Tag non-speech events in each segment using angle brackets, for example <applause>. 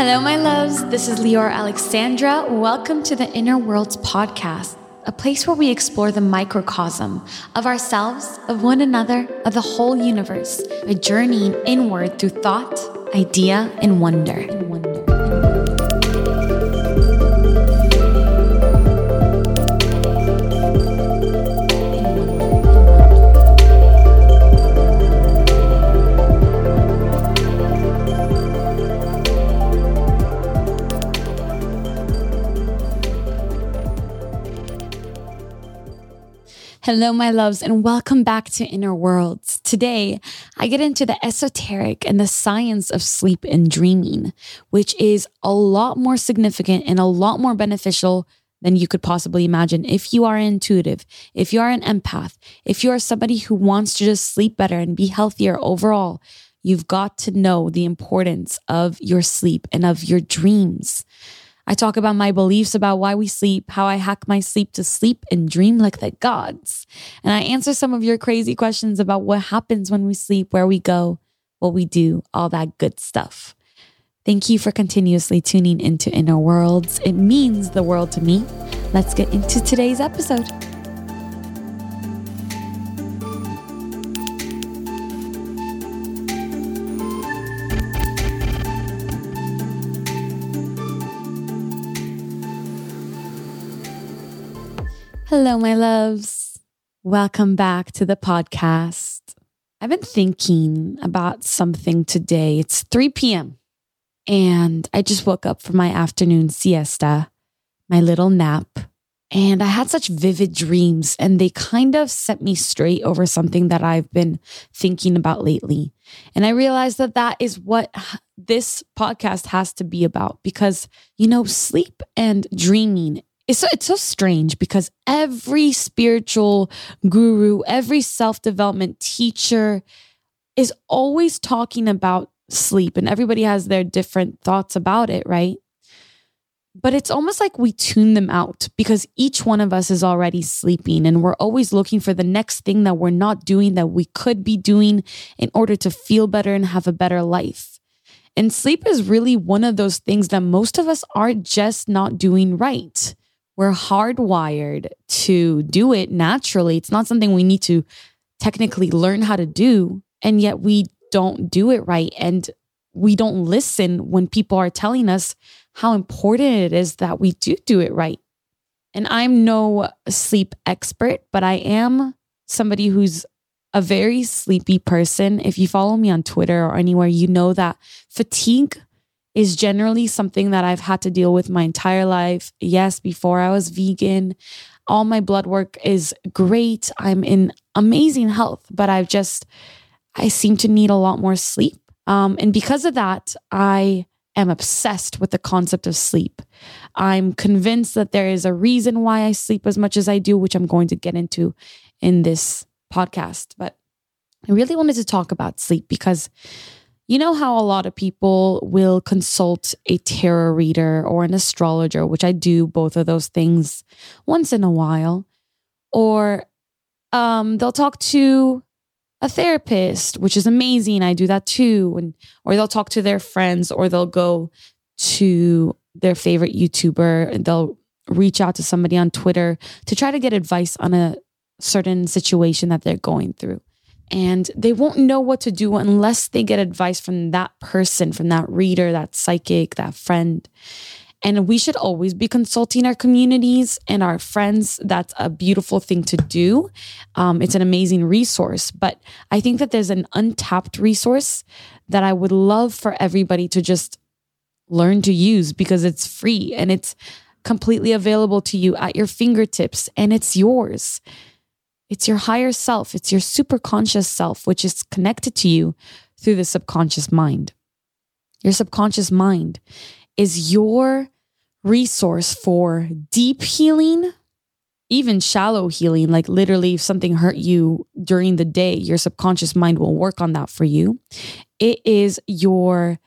Hello, my loves. This is Lior Alexandra. Welcome to the Inner Worlds podcast, a place where we explore the microcosm of ourselves, of one another, of the whole universe, a journeying inward through thought, idea, and wonder. Hello, my loves, and welcome back to Inner Worlds. Today, I get into the esoteric and the science of sleep and dreaming, which is a lot more significant and a lot more beneficial than you could possibly imagine. If you are intuitive, if you are an empath, if you are somebody who wants to just sleep better and be healthier overall, you've got to know the importance of your sleep and of your dreams. I talk about my beliefs about why we sleep, how I hack my sleep to sleep and dream like the gods. And I answer some of your crazy questions about what happens when we sleep, where we go, what we do, all that good stuff. Thank you for continuously tuning into Inner Worlds. It means the world to me. Let's get into today's episode. Hello, my loves. Welcome back to the podcast. I've been thinking about something today. It's 3 p.m. and I just woke up from my afternoon siesta, my little nap, and I had such vivid dreams and they kind of set me straight over something that I've been thinking about lately. And I realized that that is what this podcast has to be about because, you know, sleep and dreaming it's so, it's so strange because every spiritual guru, every self development teacher is always talking about sleep, and everybody has their different thoughts about it, right? But it's almost like we tune them out because each one of us is already sleeping and we're always looking for the next thing that we're not doing that we could be doing in order to feel better and have a better life. And sleep is really one of those things that most of us are just not doing right we're hardwired to do it naturally. It's not something we need to technically learn how to do. And yet we don't do it right. And we don't listen when people are telling us how important it is that we do do it right. And I'm no sleep expert, but I am somebody who's a very sleepy person. If you follow me on Twitter or anywhere, you know that fatigue is generally something that I've had to deal with my entire life. Yes, before I was vegan, all my blood work is great. I'm in amazing health, but I've just, I seem to need a lot more sleep. Um, and because of that, I am obsessed with the concept of sleep. I'm convinced that there is a reason why I sleep as much as I do, which I'm going to get into in this podcast. But I really wanted to talk about sleep because you know how a lot of people will consult a tarot reader or an astrologer, which I do both of those things once in a while, or um, they'll talk to a therapist, which is amazing. I do that too, and or they'll talk to their friends, or they'll go to their favorite YouTuber and they'll reach out to somebody on Twitter to try to get advice on a certain situation that they're going through and they won't know what to do unless they get advice from that person, from that reader, that psychic, that friend. And we should always be consulting our communities and our friends. That's a beautiful thing to do. Um, it's an amazing resource. But I think that there's an untapped resource that I would love for everybody to just learn to use because it's free and it's completely available to you at your fingertips and it's yours. It's your higher self, it's your super conscious self, which is connected to you through the subconscious mind. Your subconscious mind is your resource for deep healing, even shallow healing. Like literally, if something hurt you during the day, your subconscious mind will work on that for you. It is your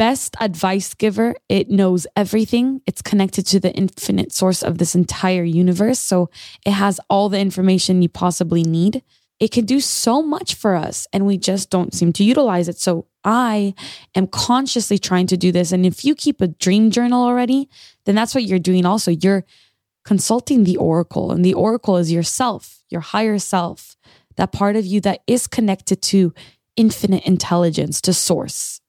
best advice giver. It knows everything. It's connected to the infinite source of this entire universe. So it has all the information you possibly need. it can do so much for us and we just don't seem to utilize it. So I am consciously trying to do this. And if you keep a dream journal already, then that's what you're doing also. You're consulting the oracle, and the oracle is yourself, your higher self, that part of you that is connected to infinite intelligence, to source.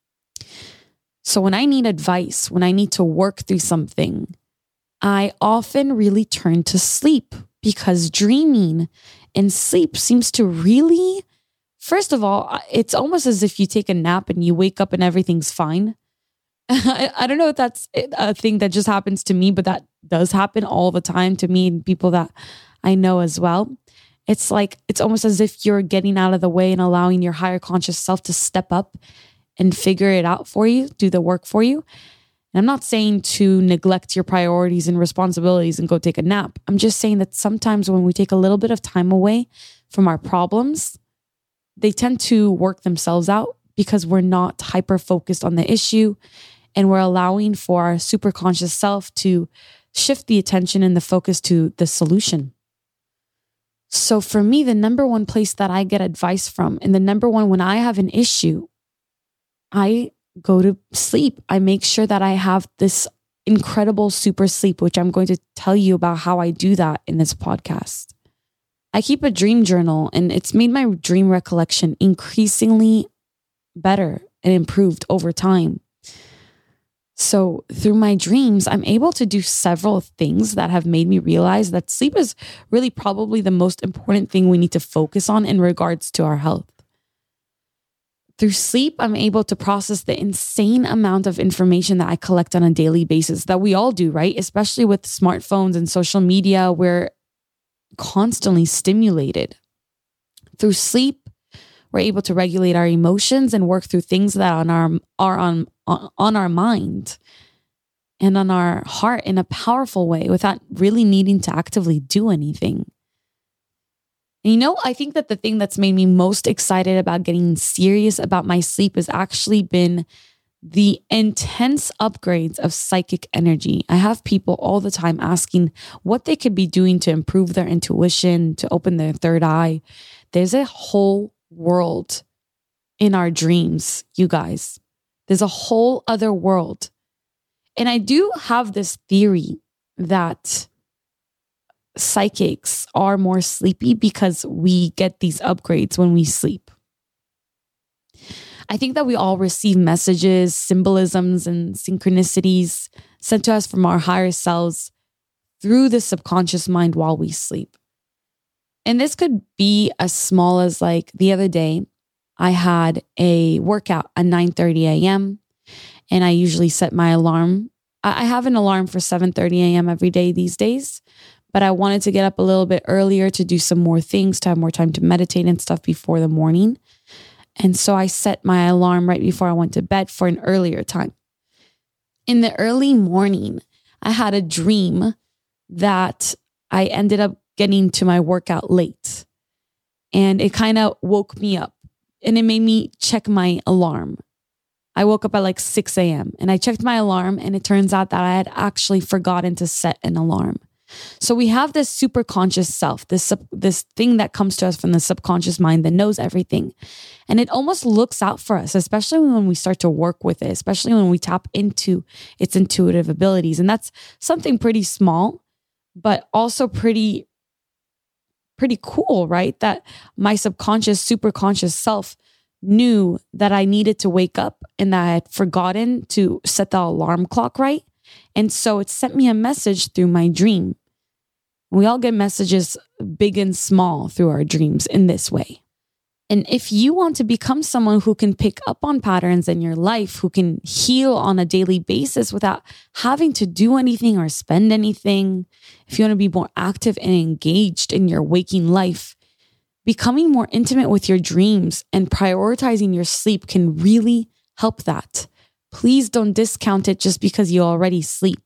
So when I need advice, when I need to work through something, I often really turn to sleep because dreaming and sleep seems to really, first of all, it's almost as if you take a nap and you wake up and everything's fine. <laughs> I, I don't know if that's a thing that just happens to me, but that does happen all the time to me and people that I know as well. It's like, it's almost as if you're getting out of the way and allowing your higher conscious self to step up and figure it out for you, do the work for you. And I'm not saying to neglect your priorities and responsibilities and go take a nap. I'm just saying that sometimes when we take a little bit of time away from our problems, they tend to work themselves out because we're not hyper focused on the issue and we're allowing for our super conscious self to shift the attention and the focus to the solution. So for me, the number one place that I get advice from, and the number one when I have an issue, I go to sleep. I make sure that I have this incredible super sleep, which I'm going to tell you about how I do that in this podcast. I keep a dream journal and it's made my dream recollection increasingly better and improved over time. So, through my dreams, I'm able to do several things that have made me realize that sleep is really probably the most important thing we need to focus on in regards to our health. Through sleep, I'm able to process the insane amount of information that I collect on a daily basis that we all do, right? Especially with smartphones and social media, we're constantly stimulated. Through sleep, we're able to regulate our emotions and work through things that on our, are on, on our mind and on our heart in a powerful way without really needing to actively do anything. And you know, I think that the thing that's made me most excited about getting serious about my sleep has actually been the intense upgrades of psychic energy. I have people all the time asking what they could be doing to improve their intuition, to open their third eye. There's a whole world in our dreams, you guys. There's a whole other world. And I do have this theory that psychics are more sleepy because we get these upgrades when we sleep. I think that we all receive messages, symbolisms, and synchronicities sent to us from our higher selves through the subconscious mind while we sleep. And this could be as small as like the other day, I had a workout at 9 30 a.m. And I usually set my alarm. I have an alarm for 7 30 a.m. every day these days, but I wanted to get up a little bit earlier to do some more things, to have more time to meditate and stuff before the morning. And so I set my alarm right before I went to bed for an earlier time. In the early morning, I had a dream that I ended up getting to my workout late. And it kind of woke me up and it made me check my alarm. I woke up at like 6 a.m. and I checked my alarm, and it turns out that I had actually forgotten to set an alarm. So we have this super conscious self, this this thing that comes to us from the subconscious mind that knows everything. And it almost looks out for us, especially when we start to work with it, especially when we tap into its intuitive abilities. And that's something pretty small, but also pretty pretty cool, right? That my subconscious, super conscious self knew that I needed to wake up and that I had forgotten to set the alarm clock right. And so it sent me a message through my dream. We all get messages big and small through our dreams in this way. And if you want to become someone who can pick up on patterns in your life, who can heal on a daily basis without having to do anything or spend anything, if you want to be more active and engaged in your waking life, becoming more intimate with your dreams and prioritizing your sleep can really help that. Please don't discount it just because you already sleep.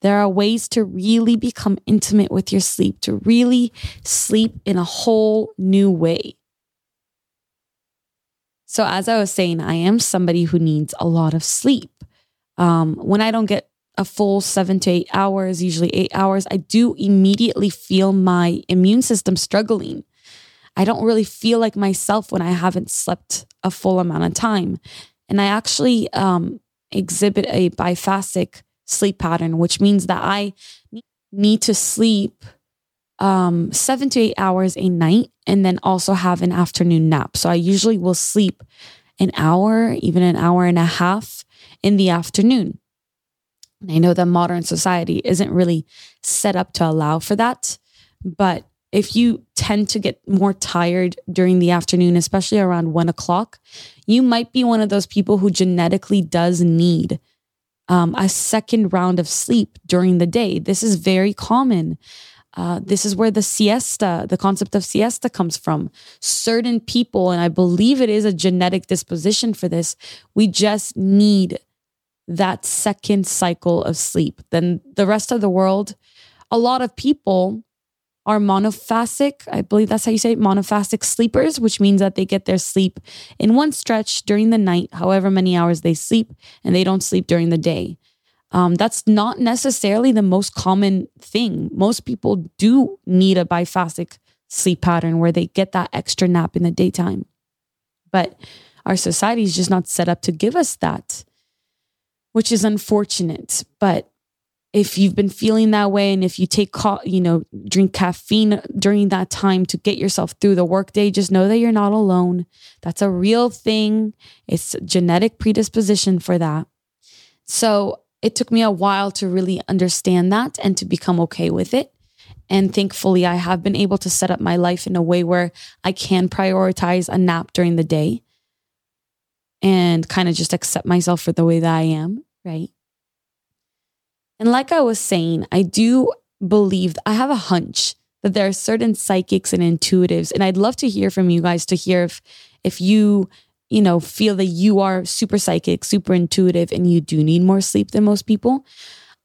There are ways to really become intimate with your sleep, to really sleep in a whole new way. So, as I was saying, I am somebody who needs a lot of sleep. Um, when I don't get a full seven to eight hours, usually eight hours, I do immediately feel my immune system struggling. I don't really feel like myself when I haven't slept a full amount of time. And I actually um, exhibit a biphasic sleep pattern, which means that I need to sleep um, seven to eight hours a night and then also have an afternoon nap. So I usually will sleep an hour, even an hour and a half in the afternoon. And I know that modern society isn't really set up to allow for that. But if you tend to get more tired during the afternoon, especially around one o'clock, you might be one of those people who genetically does need um, a second round of sleep during the day. This is very common. Uh, this is where the siesta, the concept of siesta comes from. Certain people, and I believe it is a genetic disposition for this, we just need that second cycle of sleep. Then the rest of the world, a lot of people are monophasic. I believe that's how you say it, monophasic sleepers, which means that they get their sleep in one stretch during the night, however many hours they sleep, and they don't sleep during the day. Um, that's not necessarily the most common thing. Most people do need a biphasic sleep pattern where they get that extra nap in the daytime. But our society is just not set up to give us that, which is unfortunate. But if you've been feeling that way and if you take you know drink caffeine during that time to get yourself through the workday just know that you're not alone. That's a real thing. It's genetic predisposition for that. So it took me a while to really understand that and to become okay with it. And thankfully i have been able to set up my life in a way where i can prioritize a nap during the day and kind of just accept myself for the way that i am right and like I was saying, I do believe, I have a hunch that there are certain psychics and intuitives. And I'd love to hear from you guys to hear if, if you, you know, feel that you are super psychic, super intuitive, and you do need more sleep than most people.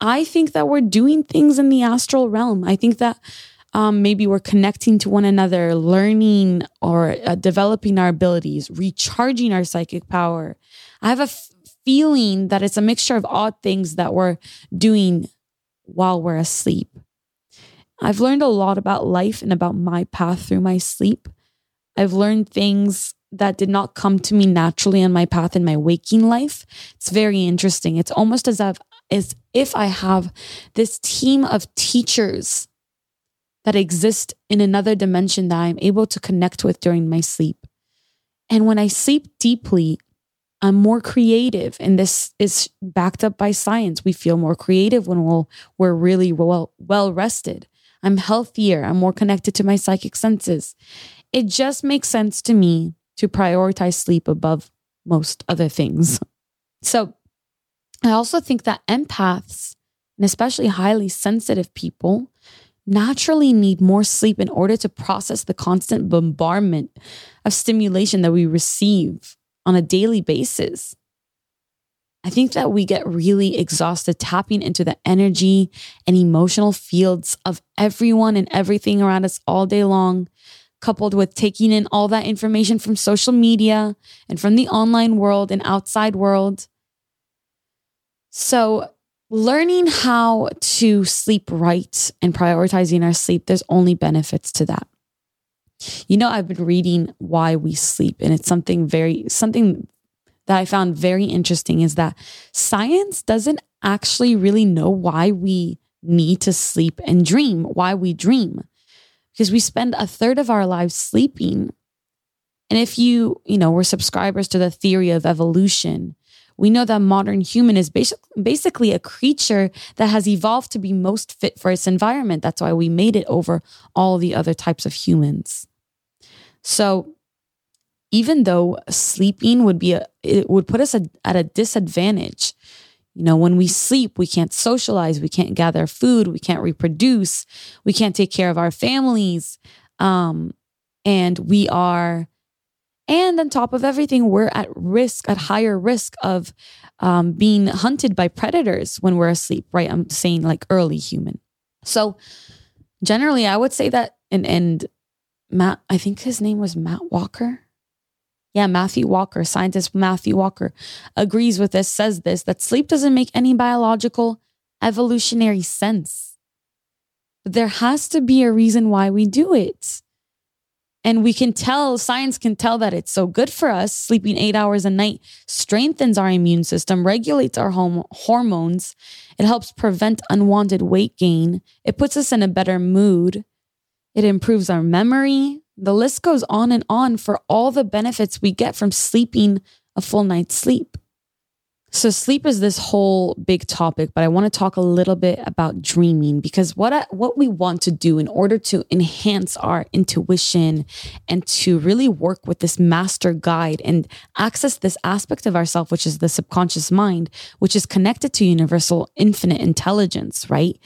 I think that we're doing things in the astral realm. I think that um, maybe we're connecting to one another, learning or uh, developing our abilities, recharging our psychic power. I have a feeling that it's a mixture of odd things that we're doing while we're asleep. I've learned a lot about life and about my path through my sleep. I've learned things that did not come to me naturally on my path in my waking life. It's very interesting. It's almost as if, as if I have this team of teachers that exist in another dimension that I'm able to connect with during my sleep. And when I sleep deeply, I'm more creative. And this is backed up by science. We feel more creative when we'll, we're really well, well rested. I'm healthier. I'm more connected to my psychic senses. It just makes sense to me to prioritize sleep above most other things. <laughs> So I also think that empaths, and especially highly sensitive people, naturally need more sleep in order to process the constant bombardment of stimulation that we receive on a daily basis. I think that we get really exhausted tapping into the energy and emotional fields of everyone and everything around us all day long, coupled with taking in all that information from social media and from the online world and outside world. So, learning how to sleep right and prioritizing our sleep, there's only benefits to that. You know, I've been reading Why We Sleep, and it's something very, something that I found very interesting is that science doesn't actually really know why we need to sleep and dream, why we dream, because we spend a third of our lives sleeping. And if you, you know, we're subscribers to the theory of evolution, we know that modern human is basic, basically a creature that has evolved to be most fit for its environment. That's why we made it over all the other types of humans. So even though sleeping would be a, it would put us at a disadvantage. You know, when we sleep, we can't socialize, we can't gather food, we can't reproduce, we can't take care of our families. Um, and we are, and on top of everything, we're at risk, at higher risk of um, being hunted by predators when we're asleep, right? I'm saying like early human. So generally, I would say that, and, and Matt, I think his name was Matt Walker. Yeah, Matthew Walker, scientist Matthew Walker, agrees with this, says this that sleep doesn't make any biological evolutionary sense. But there has to be a reason why we do it. And we can tell, science can tell that it's so good for us. Sleeping eight hours a night strengthens our immune system, regulates our home hormones. It helps prevent unwanted weight gain. It puts us in a better mood. It improves our memory. The list goes on and on for all the benefits we get from sleeping a full night's sleep. So sleep is this whole big topic, but I want to talk a little bit about dreaming because what I, what we want to do in order to enhance our intuition and to really work with this master guide and access this aspect of ourself which is the subconscious mind, which is connected to universal infinite intelligence, right?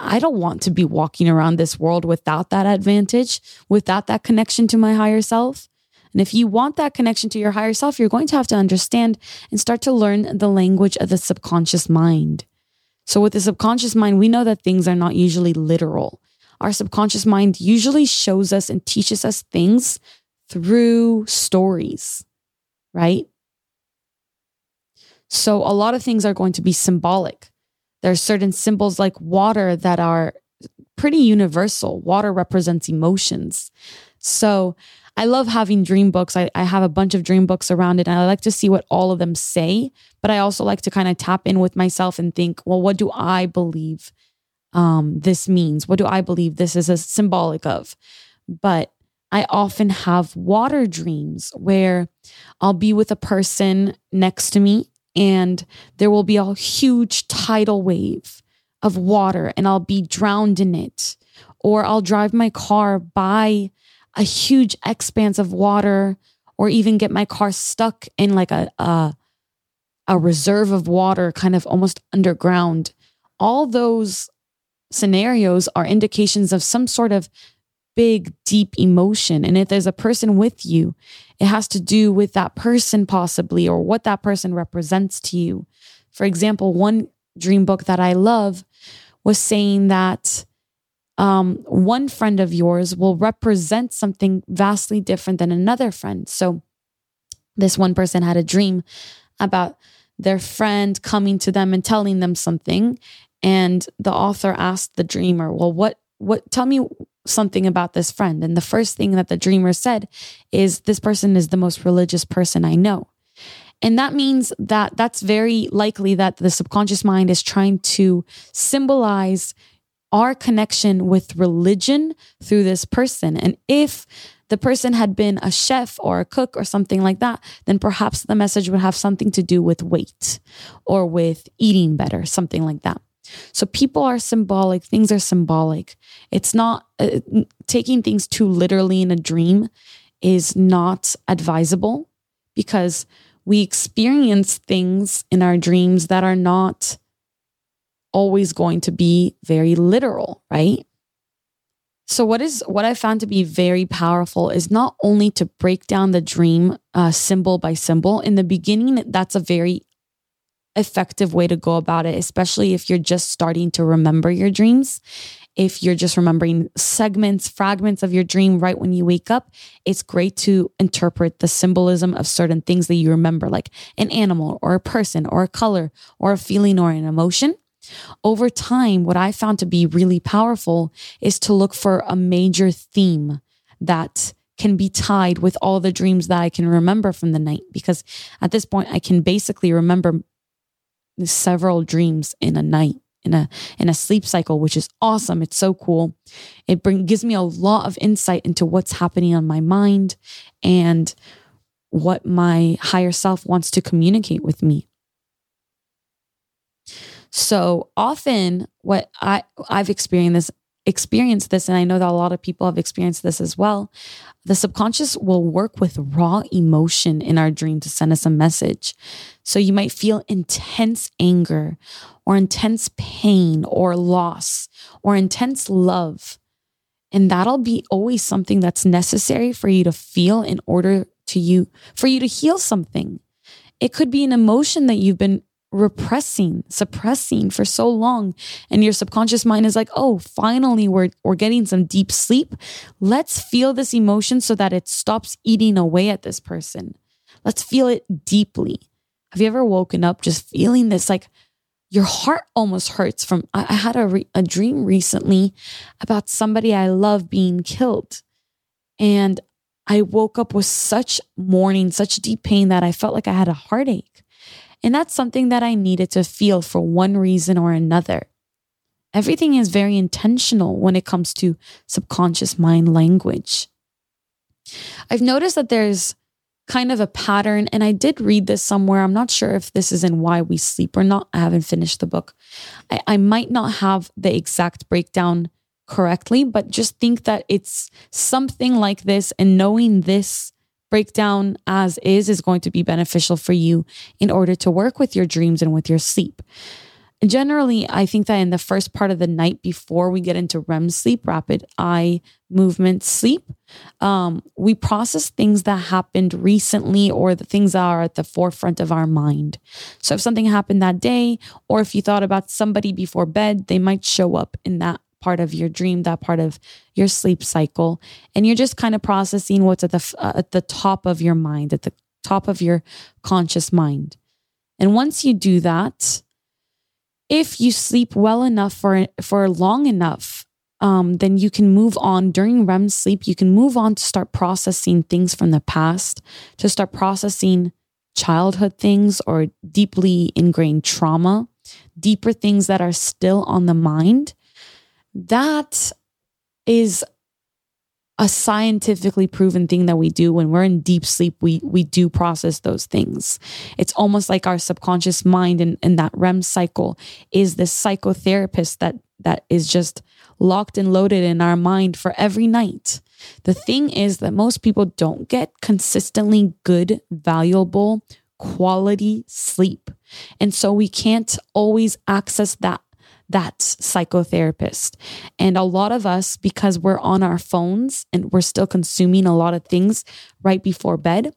I don't want to be walking around this world without that advantage, without that connection to my higher self. And if you want that connection to your higher self, you're going to have to understand and start to learn the language of the subconscious mind. So, with the subconscious mind, we know that things are not usually literal. Our subconscious mind usually shows us and teaches us things through stories, right? So, a lot of things are going to be symbolic. There are certain symbols like water that are pretty universal. Water represents emotions. So, I love having dream books. I, I have a bunch of dream books around it and I like to see what all of them say. But I also like to kind of tap in with myself and think, well, what do I believe um, this means? What do I believe this is a symbolic of? But I often have water dreams where I'll be with a person next to me and there will be a huge tidal wave of water and I'll be drowned in it. Or I'll drive my car by a huge expanse of water or even get my car stuck in like a, a, a reserve of water kind of almost underground. All those scenarios are indications of some sort of big deep emotion. And if there's a person with you it has to do with that person possibly or what that person represents to you. For example one dream book that i love was saying that um, one friend of yours will represent something vastly different than another friend. So, this one person had a dream about their friend coming to them and telling them something. And the author asked the dreamer, Well, what, what, tell me something about this friend. And the first thing that the dreamer said is, This person is the most religious person I know. And that means that that's very likely that the subconscious mind is trying to symbolize our connection with religion through this person. And if the person had been a chef or a cook or something like that, then perhaps the message would have something to do with weight or with eating better, something like that. So people are symbolic, things are symbolic. It's not uh, taking things too literally in a dream is not advisable because we experience things in our dreams that are not always going to be very literal, right? So what is what I found to be very powerful is not only to break down the dream uh, symbol by symbol. In the beginning, that's a very effective way to go about it, especially if you're just starting to remember your dreams. If you're just remembering segments, fragments of your dream right when you wake up, it's great to interpret the symbolism of certain things that you remember, like an animal or a person or a color or a feeling or an emotion. Over time, what I found to be really powerful is to look for a major theme that can be tied with all the dreams that I can remember from the night. Because at this point, I can basically remember several dreams in a night in a in a sleep cycle which is awesome. It's so cool. It bring, gives me a lot of insight into what's happening on my mind and what my higher self wants to communicate with me so often what I I've experienced this experienced this and I know that a lot of people have experienced this as well. The subconscious will work with raw emotion in our dream to send us a message. So you might feel intense anger or intense pain or loss or intense love. And that'll be always something that's necessary for you to feel in order to you for you to heal something. It could be an emotion that you've been repressing, suppressing for so long. And your subconscious mind is like, oh, finally we're we're getting some deep sleep. Let's feel this emotion so that it stops eating away at this person. Let's feel it deeply. Have you ever woken up just feeling this like your heart almost hurts from I, had a, re, a dream recently about somebody I love being killed. And I woke up with such mourning, such deep pain that I felt like I had a heartache. And that's something that I needed to feel for one reason or another. Everything is very intentional when it comes to subconscious mind language. I've noticed that there's kind of a pattern, and I did read this somewhere. I'm not sure if this is in Why We Sleep or not. I haven't finished the book. I, I might not have the exact breakdown correctly, but just think that it's something like this, and knowing this breakdown as is is going to be beneficial for you in order to work with your dreams and with your sleep generally, I think that in the first part of the night before we get into REM sleep, rapid eye movement sleep, um, we process things that happened recently or the things that are at the forefront of our mind. So if something happened that day, or if you thought about somebody before bed, they might show up in that part of your dream, that part of your sleep cycle, and you're just kind of processing what's at the uh, at the top of your mind, at the top of your conscious mind. And once you do that, if you sleep well enough for for long enough, um, then you can move on during REM sleep. You can move on to start processing things from the past, to start processing childhood things or deeply ingrained trauma, deeper things that are still on the mind. That is a scientifically proven thing that we do. When we're in deep sleep we we do process those things. It's almost like our subconscious mind and, and that rem cycle is this psychotherapist that that is just locked and loaded in our mind for every night. The thing is that most people don't get consistently good valuable quality sleep. And so we can't always access that that psychotherapist. And a lot of us, because we're on our phones and we're still consuming a lot of things right before bed,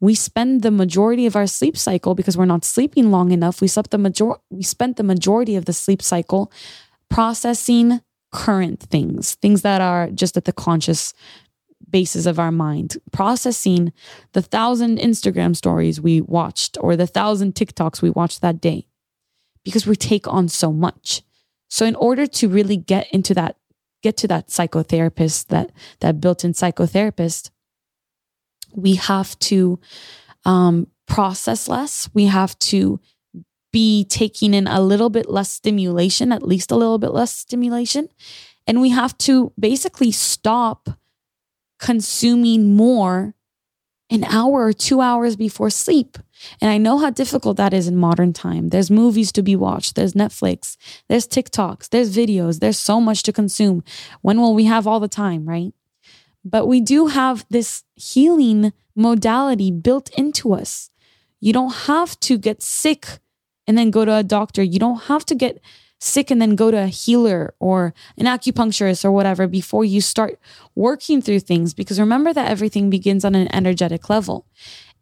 we spend the majority of our sleep cycle because we're not sleeping long enough. We slept the major we spent the majority of the sleep cycle processing current things, things that are just at the conscious basis of our mind, processing the thousand Instagram stories we watched or the thousand TikToks we watched that day because we take on so much. So in order to really get into that, get to that psychotherapist, that that built-in psychotherapist, we have to um, process less. We have to be taking in a little bit less stimulation, at least a little bit less stimulation. And we have to basically stop consuming more an hour or two hours before sleep. And I know how difficult that is in modern time. There's movies to be watched, there's Netflix, there's TikToks, there's videos, there's so much to consume. When will we have all the time, right? But we do have this healing modality built into us. You don't have to get sick and then go to a doctor. You don't have to get sick and then go to a healer or an acupuncturist or whatever before you start working through things. Because remember that everything begins on an energetic level.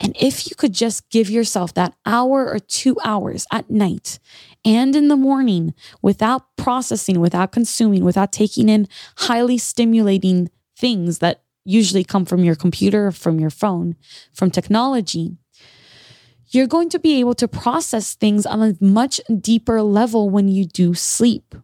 And if you could just give yourself that hour or two hours at night and in the morning without processing, without consuming, without taking in highly stimulating things that usually come from your computer, from your phone, from technology, you're going to be able to process things on a much deeper level when you do sleep.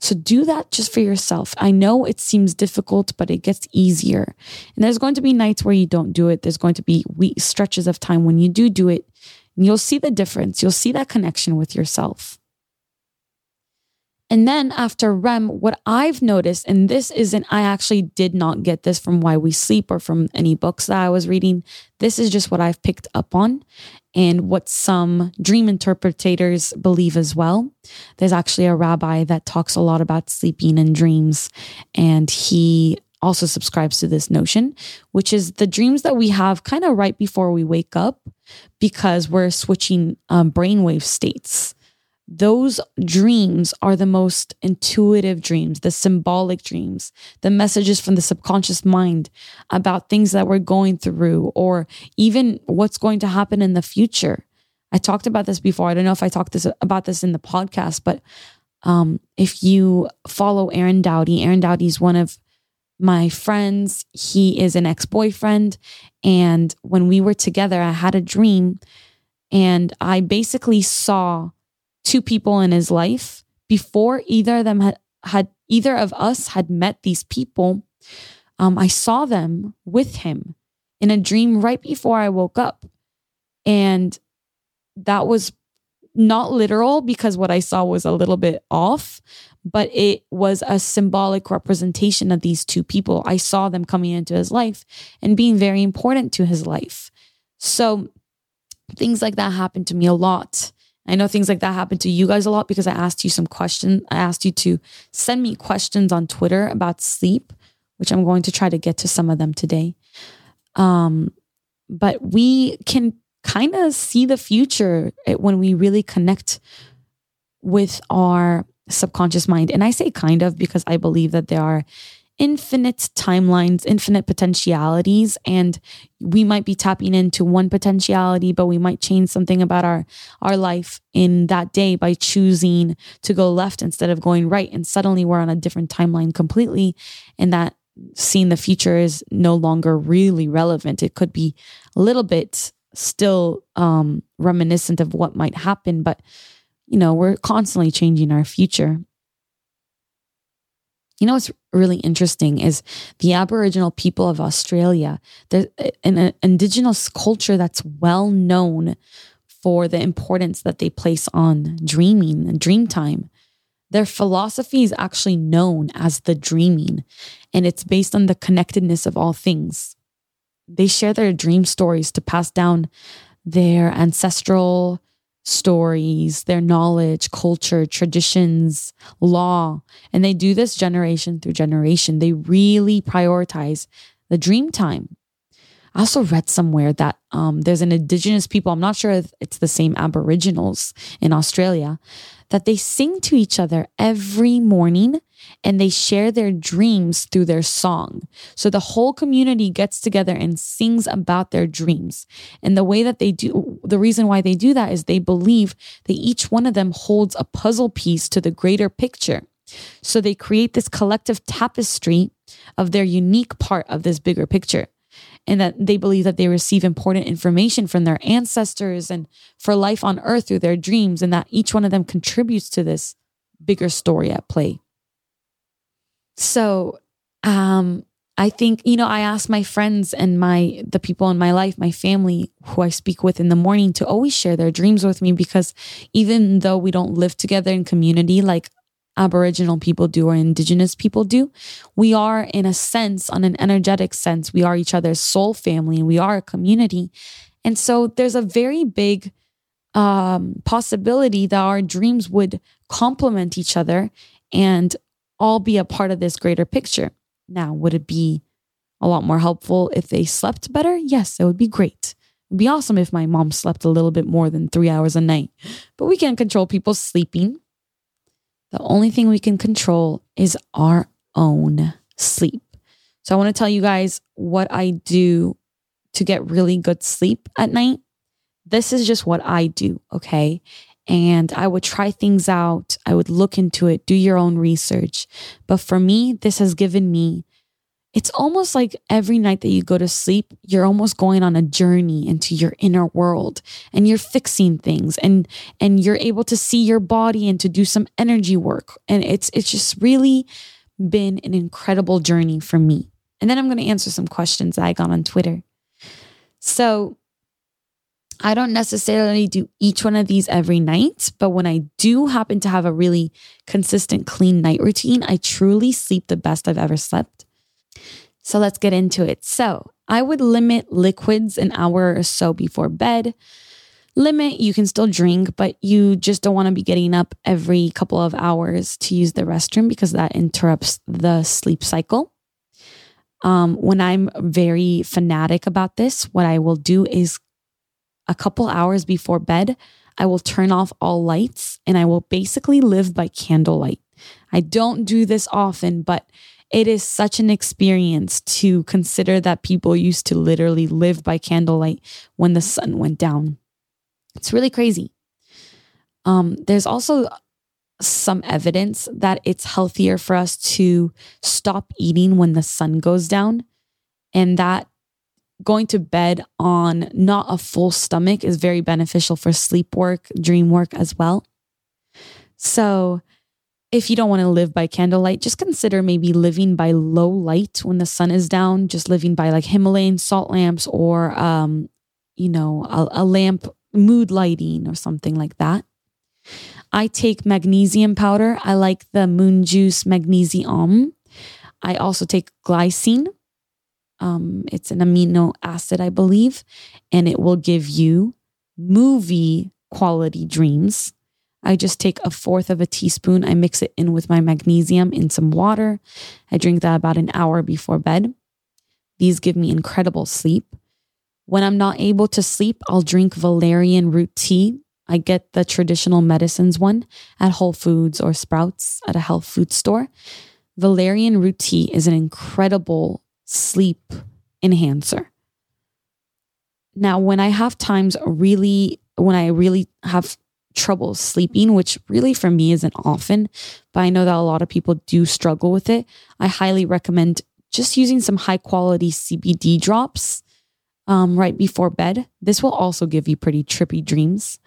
So do that just for yourself. I know it seems difficult, but it gets easier. And there's going to be nights where you don't do it. There's going to be week stretches of time when you do do it. And you'll see the difference. You'll see that connection with yourself. And then after REM, what I've noticed, and this isn't, I actually did not get this from Why We Sleep or from any books that I was reading. This is just what I've picked up on and what some dream interpreters believe as well. There's actually a rabbi that talks a lot about sleeping and dreams, and he also subscribes to this notion, which is the dreams that we have kind of right before we wake up because we're switching um, brainwave states those dreams are the most intuitive dreams, the symbolic dreams, the messages from the subconscious mind about things that we're going through or even what's going to happen in the future. I talked about this before. I don't know if I talked this about this in the podcast, but um, if you follow Aaron Doughty, Aaron Doughty is one of my friends. He is an ex boyfriend. And when we were together, I had a dream and I basically saw two people in his life before either of them had, had either of us had met these people um, I saw them with him in a dream right before I woke up. And that was not literal because what I saw was a little bit off, but it was a symbolic representation of these two people. I saw them coming into his life and being very important to his life. So things like that happened to me a lot. I know things like that happen to you guys a lot because I asked you some questions. I asked you to send me questions on Twitter about sleep, which I'm going to try to get to some of them today. Um, but we can kind of see the future when we really connect with our subconscious mind. And I say kind of because I believe that there are infinite timelines, infinite potentialities, and we might be tapping into one potentiality, but we might change something about our our life in that day by choosing to go left instead of going right. And suddenly we're on a different timeline completely. And that seeing the future is no longer really relevant. It could be a little bit still um, reminiscent of what might happen, but you know, we're constantly changing our future. You know what's really interesting is the Aboriginal people of Australia. There's an indigenous culture that's well known for the importance that they place on dreaming and dream time. Their philosophy is actually known as the dreaming, and it's based on the connectedness of all things. They share their dream stories to pass down their ancestral stories, their knowledge, culture, traditions, law. And they do this generation through generation. They really prioritize the dream time. I also read somewhere that um, there's an indigenous people, I'm not sure if it's the same Aboriginals in Australia, that they sing to each other every morning and they share their dreams through their song. So the whole community gets together and sings about their dreams. And the way that they do, the reason why they do that is they believe that each one of them holds a puzzle piece to the greater picture. So they create this collective tapestry of their unique part of this bigger picture and that they believe that they receive important information from their ancestors and for life on earth through their dreams, and that each one of them contributes to this bigger story at play. So, um, I think, you know, I ask my friends and my the people in my life, my family who I speak with in the morning to always share their dreams with me because even though we don't live together in community like Aboriginal people do or Indigenous people do. We are, in a sense, on an energetic sense, we are each other's soul family and we are a community. And so there's a very big um, possibility that our dreams would complement each other and all be a part of this greater picture. Now, would it be a lot more helpful if they slept better? Yes, it would be great. It'd be awesome if my mom slept a little bit more than three hours a night. But we can't control people sleeping. The only thing we can control is our own sleep. So I want to tell you guys what I do to get really good sleep at night. This is just what I do, okay? And I would try things out. I would look into it, do your own research. But for me, this has given me it's almost like every night that you go to sleep, you're almost going on a journey into your inner world and you're fixing things and and you're able to see your body and to do some energy work. And it's it's just really been an incredible journey for me. And then I'm going to answer some questions that I got on Twitter. So I don't necessarily do each one of these every night, but when I do happen to have a really consistent clean night routine, I truly sleep the best I've ever slept. So let's get into it. So I would limit liquids an hour or so before bed. Limit, you can still drink, but you just don't want to be getting up every couple of hours to use the restroom because that interrupts the sleep cycle. Um, when I'm very fanatic about this, what I will do is a couple hours before bed, I will turn off all lights and I will basically live by candlelight. I don't do this often, but it is such an experience to consider that people used to literally live by candlelight when the sun went down. It's really crazy. Um, there's also some evidence that it's healthier for us to stop eating when the sun goes down, and that going to bed on not a full stomach is very beneficial for sleep work, dream work as well. So, if you don't want to live by candlelight, just consider maybe living by low light when the sun is down, just living by like Himalayan salt lamps or, um, you know, a, a lamp mood lighting or something like that. I take magnesium powder. I like the Moon Juice Magnesium. I also take glycine. Um, it's an amino acid, I believe, and it will give you movie quality dreams. I just take a fourth of a teaspoon. I mix it in with my magnesium in some water. I drink that about an hour before bed. These give me incredible sleep. When I'm not able to sleep, I'll drink valerian root tea. I get the Traditional Medicinals one at Whole Foods or Sprouts at a health food store. Valerian root tea is an incredible sleep enhancer. Now, when I have times really, when I really have trouble sleeping, which really for me isn't often, but I know that a lot of people do struggle with it, I highly recommend just using some high quality CBD drops um, right before bed. This will also give you pretty trippy dreams.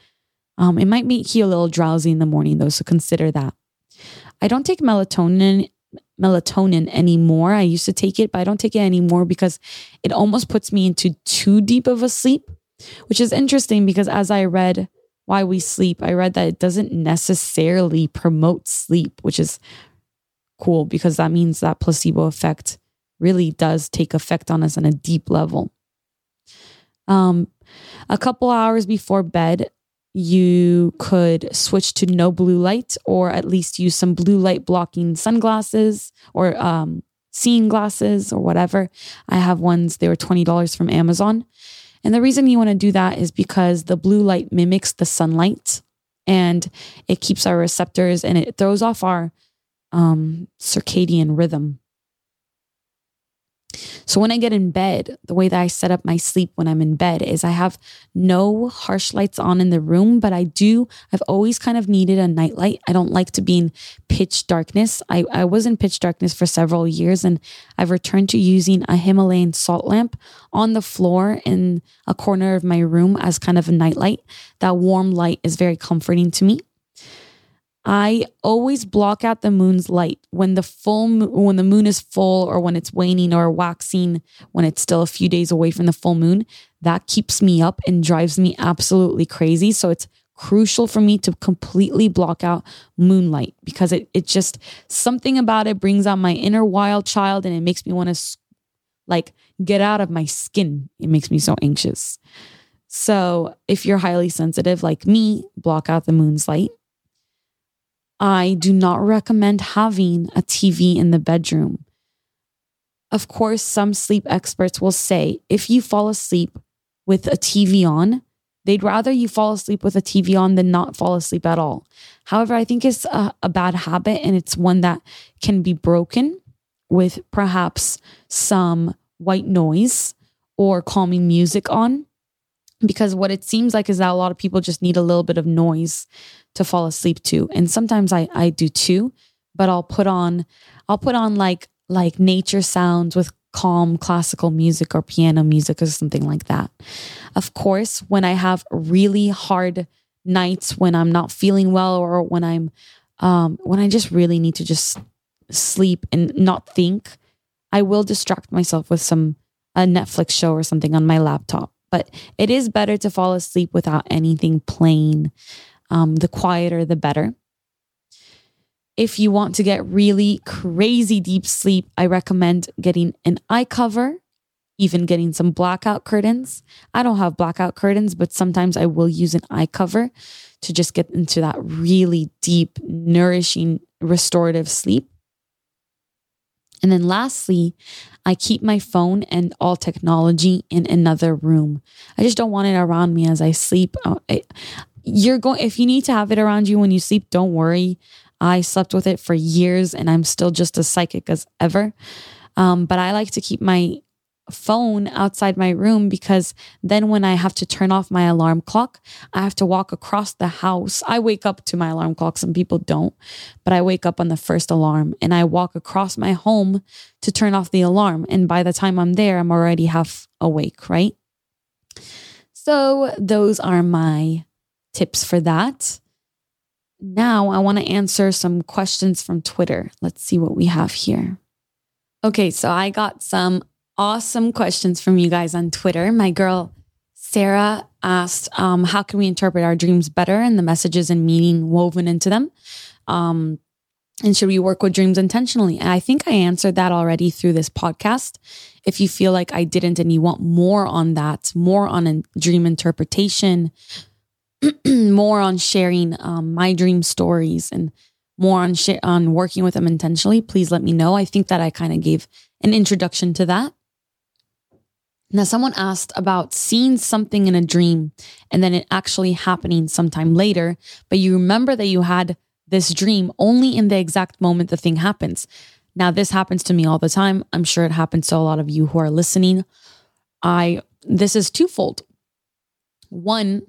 Um, it might make you a little drowsy in the morning, though, so consider that. I don't take melatonin melatonin anymore. I used to take it, but I don't take it anymore because it almost puts me into too deep of a sleep, which is interesting because as I read why we sleep, I read that it doesn't necessarily promote sleep, which is cool because that means that placebo effect really does take effect on us on a deep level. Um, a couple hours before bed, you could switch to no blue light or at least use some blue light blocking sunglasses or um, seeing glasses or whatever. I have ones, they were $20 from Amazon. And the reason you want to do that is because the blue light mimics the sunlight and it keeps our receptors and it throws off our um, circadian rhythm. So when I get in bed, the way that I set up my sleep when I'm in bed is I have no harsh lights on in the room, but I do, I've always kind of needed a nightlight. I don't like to be in pitch darkness. I, I was in pitch darkness for several years and I've returned to using a Himalayan salt lamp on the floor in a corner of my room as kind of a nightlight. That warm light is very comforting to me. I always block out the moon's light when the full when the moon is full or when it's waning or waxing when it's still a few days away from the full moon. That keeps me up and drives me absolutely crazy. So it's crucial for me to completely block out moonlight because it it just something about it brings out my inner wild child and it makes me want to like get out of my skin. It makes me so anxious. So, if you're highly sensitive like me, block out the moon's light I do not recommend having a TV in the bedroom. Of course, some sleep experts will say if you fall asleep with a TV on, they'd rather you fall asleep with a TV on than not fall asleep at all. However, I think it's a, a bad habit and it's one that can be broken with perhaps some white noise or calming music on because what it seems like is that a lot of people just need a little bit of noise to fall asleep to. And sometimes i i do too but i'll put on i'll put on like like nature sounds with calm classical music or piano music or something like that. Of course when i have really hard nights when i'm not feeling well or when i'm um when i just really need to just sleep and not think i will distract myself with some a netflix show or something on my laptop but it is better to fall asleep without anything playing. Um, the quieter, the better. If you want to get really crazy deep sleep, I recommend getting an eye cover, even getting some blackout curtains. I don't have blackout curtains, but sometimes I will use an eye cover to just get into that really deep, nourishing, restorative sleep. And then lastly, I keep my phone and all technology in another room. I just don't want it around me as I sleep. Uh, you're going if you need to have it around you when you sleep, don't worry. I slept with it for years and I'm still just as psychic as ever. Um, but I like to keep my phone outside my room because then when I have to turn off my alarm clock, I have to walk across the house. I wake up to my alarm clock. Some people don't, but I wake up on the first alarm and I walk across my home to turn off the alarm. And by the time I'm there, I'm already half awake, right? So those are my tips for that. now I want to answer some questions from Twitter. Let's see what we have here. Okay, so I got some awesome questions from you guys on Twitter. My girl Sarah asked, um, How can we interpret our dreams better and the messages and meaning woven into them? Um, and should we work with dreams intentionally? And I think I answered that already through this podcast. If you feel like I didn't and you want more on that, more on a dream interpretation, <clears throat> more on sharing um, my dream stories and more on sh- on working with them intentionally, please let me know. I think that I kind of gave an introduction to that. Now, someone asked about seeing something in a dream and then it actually happening sometime later, but you remember that you had this dream only in the exact moment the thing happens. Now, this happens to me all the time. I'm sure it happens to a lot of you who are listening. I this is twofold. One,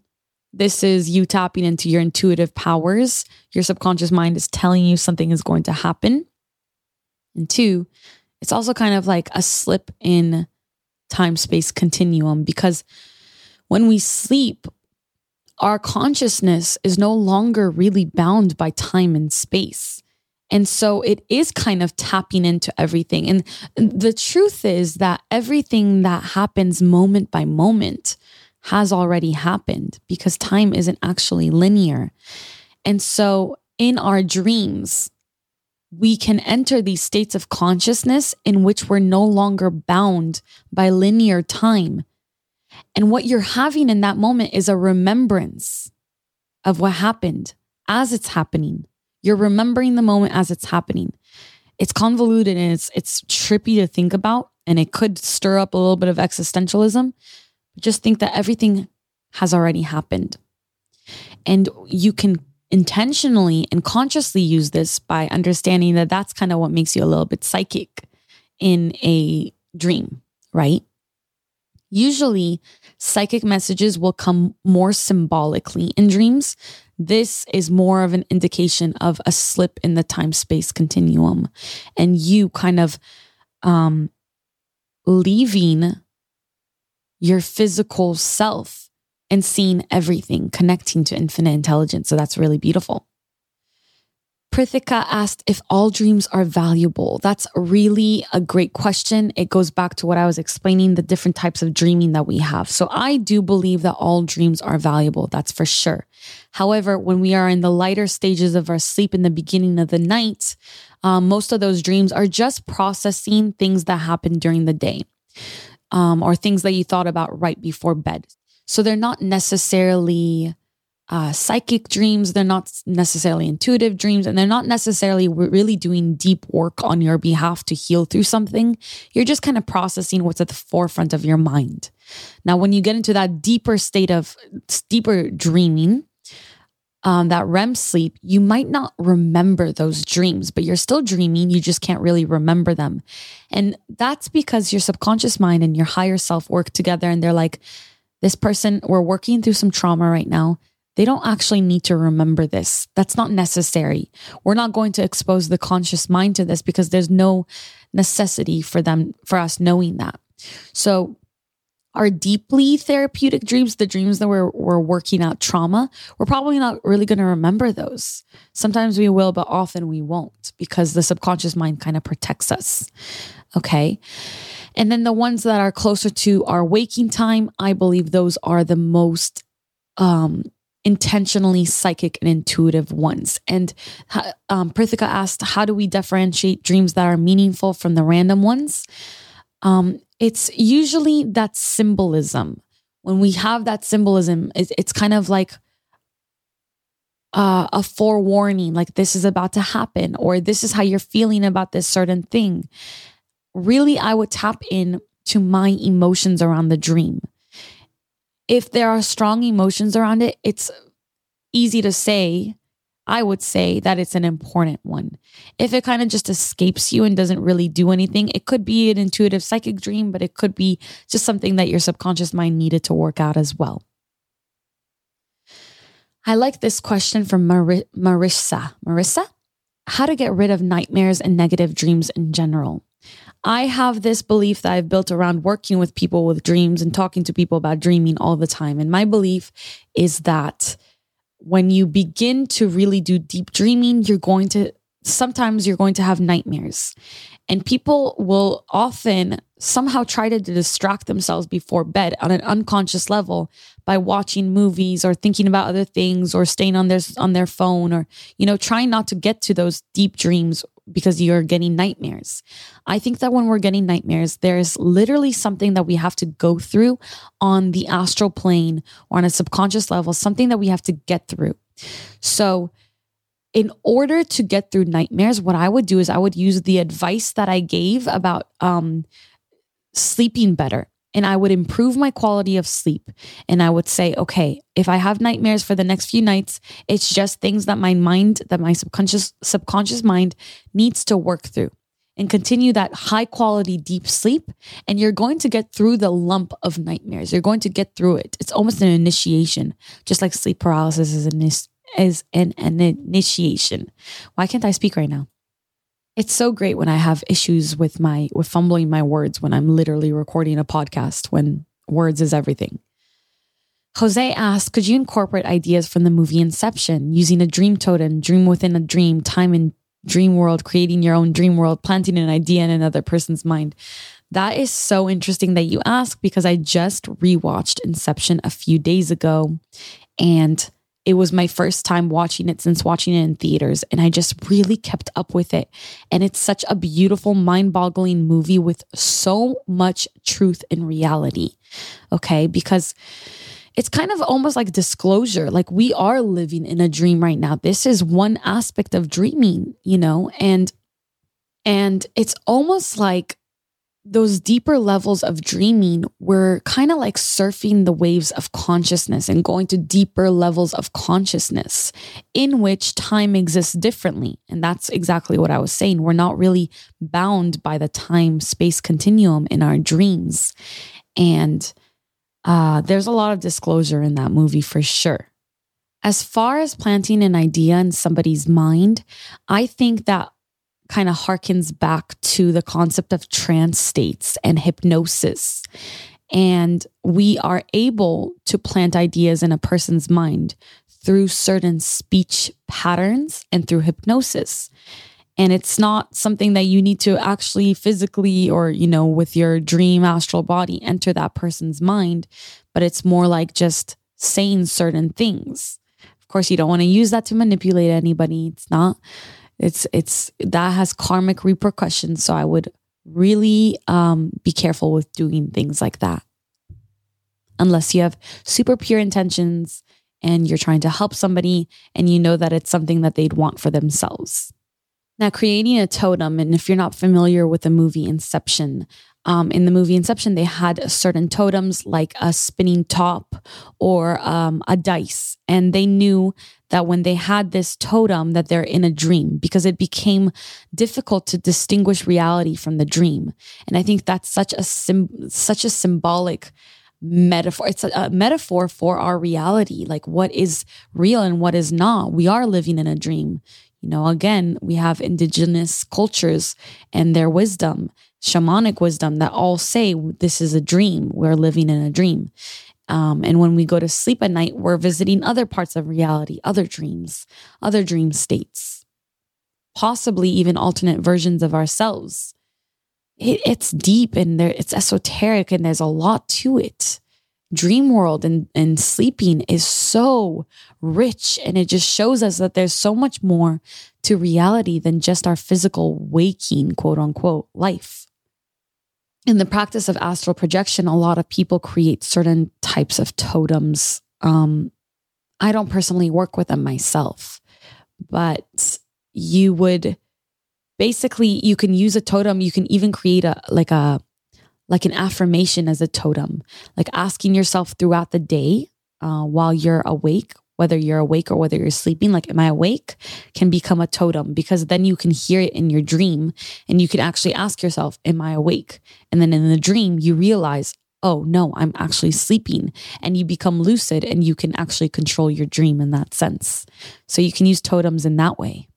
this is you tapping into your intuitive powers. Your subconscious mind is telling you something is going to happen. And two, it's also kind of like a slip in time space continuum because when we sleep, our consciousness is no longer really bound by time and space. And so it is kind of tapping into everything. And the truth is that everything that happens moment by moment has already happened because time isn't actually linear. And so in our dreams, we can enter these states of consciousness in which we're no longer bound by linear time. And what you're having in that moment is a remembrance of what happened as it's happening. You're remembering the moment as it's happening. It's convoluted and it's it's trippy to think about and it could stir up a little bit of existentialism, just think that everything has already happened. And you can intentionally and consciously use this by understanding that that's kind of what makes you a little bit psychic in a dream, right? Usually, psychic messages will come more symbolically in dreams. This is more of an indication of a slip in the time space continuum and you kind of um, leaving your physical self and seeing everything, connecting to infinite intelligence. So that's really beautiful. Prithika asked if all dreams are valuable. That's really a great question. It goes back to what I was explaining the different types of dreaming that we have. So I do believe that all dreams are valuable. That's for sure. However, when we are in the lighter stages of our sleep in the beginning of the night, um, most of those dreams are just processing things that happened during the day um, or things that you thought about right before bed. So they're not necessarily uh, psychic dreams. They're not necessarily intuitive dreams, and they're not necessarily really doing deep work on your behalf to heal through something. You're just kind of processing what's at the forefront of your mind. Now, when you get into that deeper state of deeper dreaming, um, that REM sleep, you might not remember those dreams, but you're still dreaming. You just can't really remember them. And that's because your subconscious mind and your higher self work together. And they're like, this person, we're working through some trauma right now. They don't actually need to remember this. That's not necessary. We're not going to expose the conscious mind to this because there's no necessity for them, for us knowing that. So our deeply therapeutic dreams, the dreams that we're, we're working out trauma, we're probably not really going to remember those. Sometimes we will, but often we won't because the subconscious mind kind of protects us. Okay. And then the ones that are closer to our waking time, I believe those are the most um, intentionally psychic and intuitive ones. And um, Prithika asked, how do we differentiate dreams that are meaningful from the random ones? Um, it's usually that symbolism. When we have that symbolism, it's, it's kind of like uh, a forewarning, like this is about to happen, or this is how you're feeling about this certain thing. Really, I would tap in to my emotions around the dream. If there are strong emotions around it, it's easy to say I would say that it's an important one. If it kind of just escapes you and doesn't really do anything, it could be an intuitive psychic dream, but it could be just something that your subconscious mind needed to work out as well. I like this question from Mar- Marissa. Marissa, how to get rid of nightmares and negative dreams in general. I have this belief that I've built around working with people with dreams and talking to people about dreaming all the time. And my belief is that when you begin to really do deep dreaming, you're going to sometimes you're going to have nightmares. And people will often somehow try to distract themselves before bed on an unconscious level by watching movies or thinking about other things or staying on their on their phone or you know trying not to get to those deep dreams because you're getting nightmares. I think that when we're getting nightmares there's literally something that we have to go through on the astral plane or on a subconscious level something that we have to get through. So in order to get through nightmares, what I would do is I would use the advice that I gave about um, sleeping better. And I would improve my quality of sleep. And I would say, okay, if I have nightmares for the next few nights, it's just things that my mind, that my subconscious subconscious mind needs to work through and continue that high quality deep sleep and you're going to get through the lump of nightmares you're going to get through it it's almost an initiation just like sleep paralysis is an as an, an initiation. Why can't I speak right now? It's so great when I have issues with my with fumbling my words when I'm literally recording a podcast when words is everything. Jose asked, could you incorporate ideas from the movie Inception using a dream totem, dream within a dream, time in dream world, creating your own dream world, planting an idea in another person's mind? That is so interesting that you ask because I just rewatched Inception a few days ago and it was my first time watching it since watching it in theaters, and I just really kept up with it. And it's such a beautiful, mind boggling movie with so much truth and reality. Okay. Because it's kind of almost like disclosure. Like we are living in a dream right now. This is one aspect of dreaming, you know, and and it's almost like those deeper levels of dreaming, we're kind of like surfing the waves of consciousness and going to deeper levels of consciousness in which time exists differently. And that's exactly what I was saying. We're not really bound by the time space continuum in our dreams. And uh, there's a lot of disclosure in that movie for sure. As far as planting an idea in somebody's mind, I think that kind of harkens back to the concept of trance states and hypnosis. And we are able to plant ideas in a person's mind through certain speech patterns and through hypnosis. And it's not something that you need to actually physically or, you know, with your dream astral body enter that person's mind, but it's more like just saying certain things. Of course, you don't want to use that to manipulate anybody. It's not it's it's that has karmic repercussions. So i would really um, be careful with doing things like that. Unless you have super pure intentions and you're trying to help somebody and you know that it's something that they'd want for themselves. Now creating a totem and if you're not familiar with the movie inception um, in the movie Inception, they had certain totems like a spinning top or um, a dice, and they knew that when they had this totem that they're in a dream because it became difficult to distinguish reality from the dream. And I think that's such a sim- such a symbolic metaphor. It's a, a, metaphor for our reality, like what is real and what is not. We are living in a dream. You know, again, we have indigenous cultures and their wisdom, shamanic wisdom that all say this is a dream. We're living in a dream. Um, and when we go to sleep at night, we're visiting other parts of reality, other dreams, other dream states, possibly even alternate versions of ourselves. It, it's deep and there, it's esoteric and there's a lot to it. Dream world and, and sleeping is so rich and it just shows us that there's so much more to reality than just our physical waking, quote unquote, life in the practice of astral projection, a lot of people create certain types of totems. Um, I don't personally work with them myself, but you would basically you can use a totem. You can even create a like a like an affirmation as a totem, like asking yourself throughout the day uh, while you're awake whether you're awake or whether you're sleeping, like, am I awake, can become a totem because then you can hear it in your dream and you can actually ask yourself, am I awake? And then in the dream, you realize, oh no, I'm actually sleeping. And you become lucid and you can actually control your dream in that sense. So you can use totems in that way.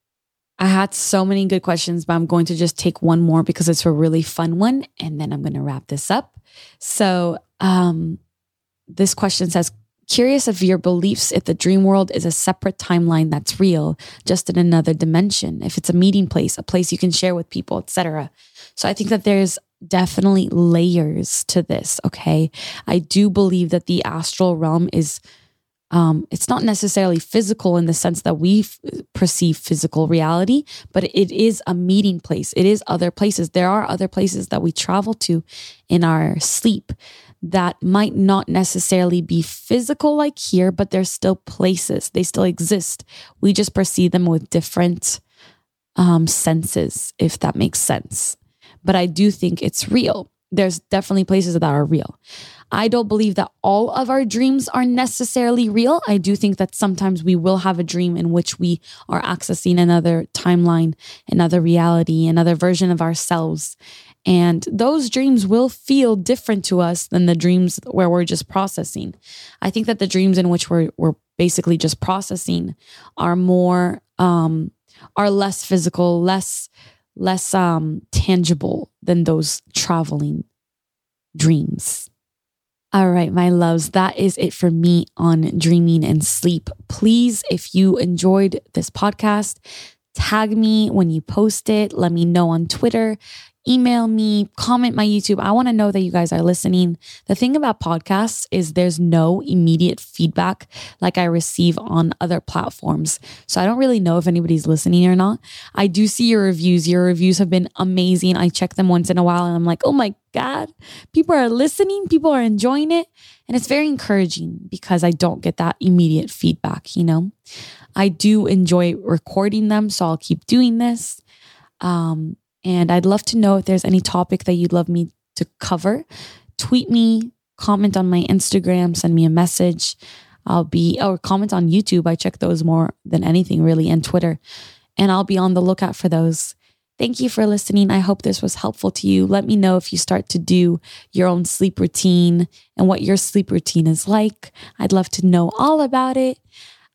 I had so many good questions, but I'm going to just take one more because it's a really fun one. And then I'm going to wrap this up. So, um, this question says, curious of your beliefs if the dream world is a separate timeline that's real, just in another dimension, if it's a meeting place, a place you can share with people, etc. So I think that there's definitely layers to this, okay? I do believe that the astral realm is um, it's not necessarily physical in the sense that we f- perceive physical reality, but it is a meeting place. It is other places. There are other places that we travel to in our sleep that might not necessarily be physical like here, but they're still places. They still exist. We just perceive them with different um, senses, if that makes sense. But I do think it's real. There's definitely places that are real. I don't believe that all of our dreams are necessarily real. I do think that sometimes we will have a dream in which we are accessing another timeline, another reality, another version of ourselves. And those dreams will feel different to us than the dreams where we're just processing. I think that the dreams in which we're, we're basically just processing are more, um, are less physical, less, less, um, tangible than those traveling dreams. All right, my loves, that is it for me on dreaming and sleep. Please, if you enjoyed this podcast, tag me when you post it. Let me know on Twitter email me, comment my YouTube. I want to know that you guys are listening. The thing about podcasts is there's no immediate feedback like I receive on other platforms. So I don't really know if anybody's listening or not. I do see your reviews. Your reviews have been amazing. I check them once in a while and I'm like, oh my God, people are listening, people are enjoying it. And it's very encouraging because I don't get that immediate feedback, you know? I do enjoy recording them, so I'll keep doing this. Um, and I'd love to know if there's any topic that you'd love me to cover. Tweet me, comment on my Instagram, send me a message. I'll be, or comment on YouTube. I check those more than anything, really, and Twitter. And I'll be on the lookout for those. Thank you for listening. I hope this was helpful to you. Let me know if you start to do your own sleep routine and what your sleep routine is like. I'd love to know all about it.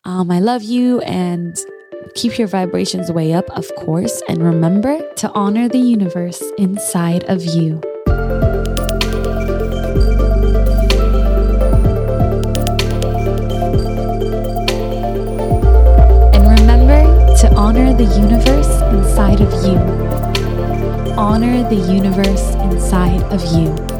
Um, I love you and Keep your vibrations way up, of course, and remember to honor the universe inside of you. And remember to honor the universe inside of you. Honor the universe inside of you.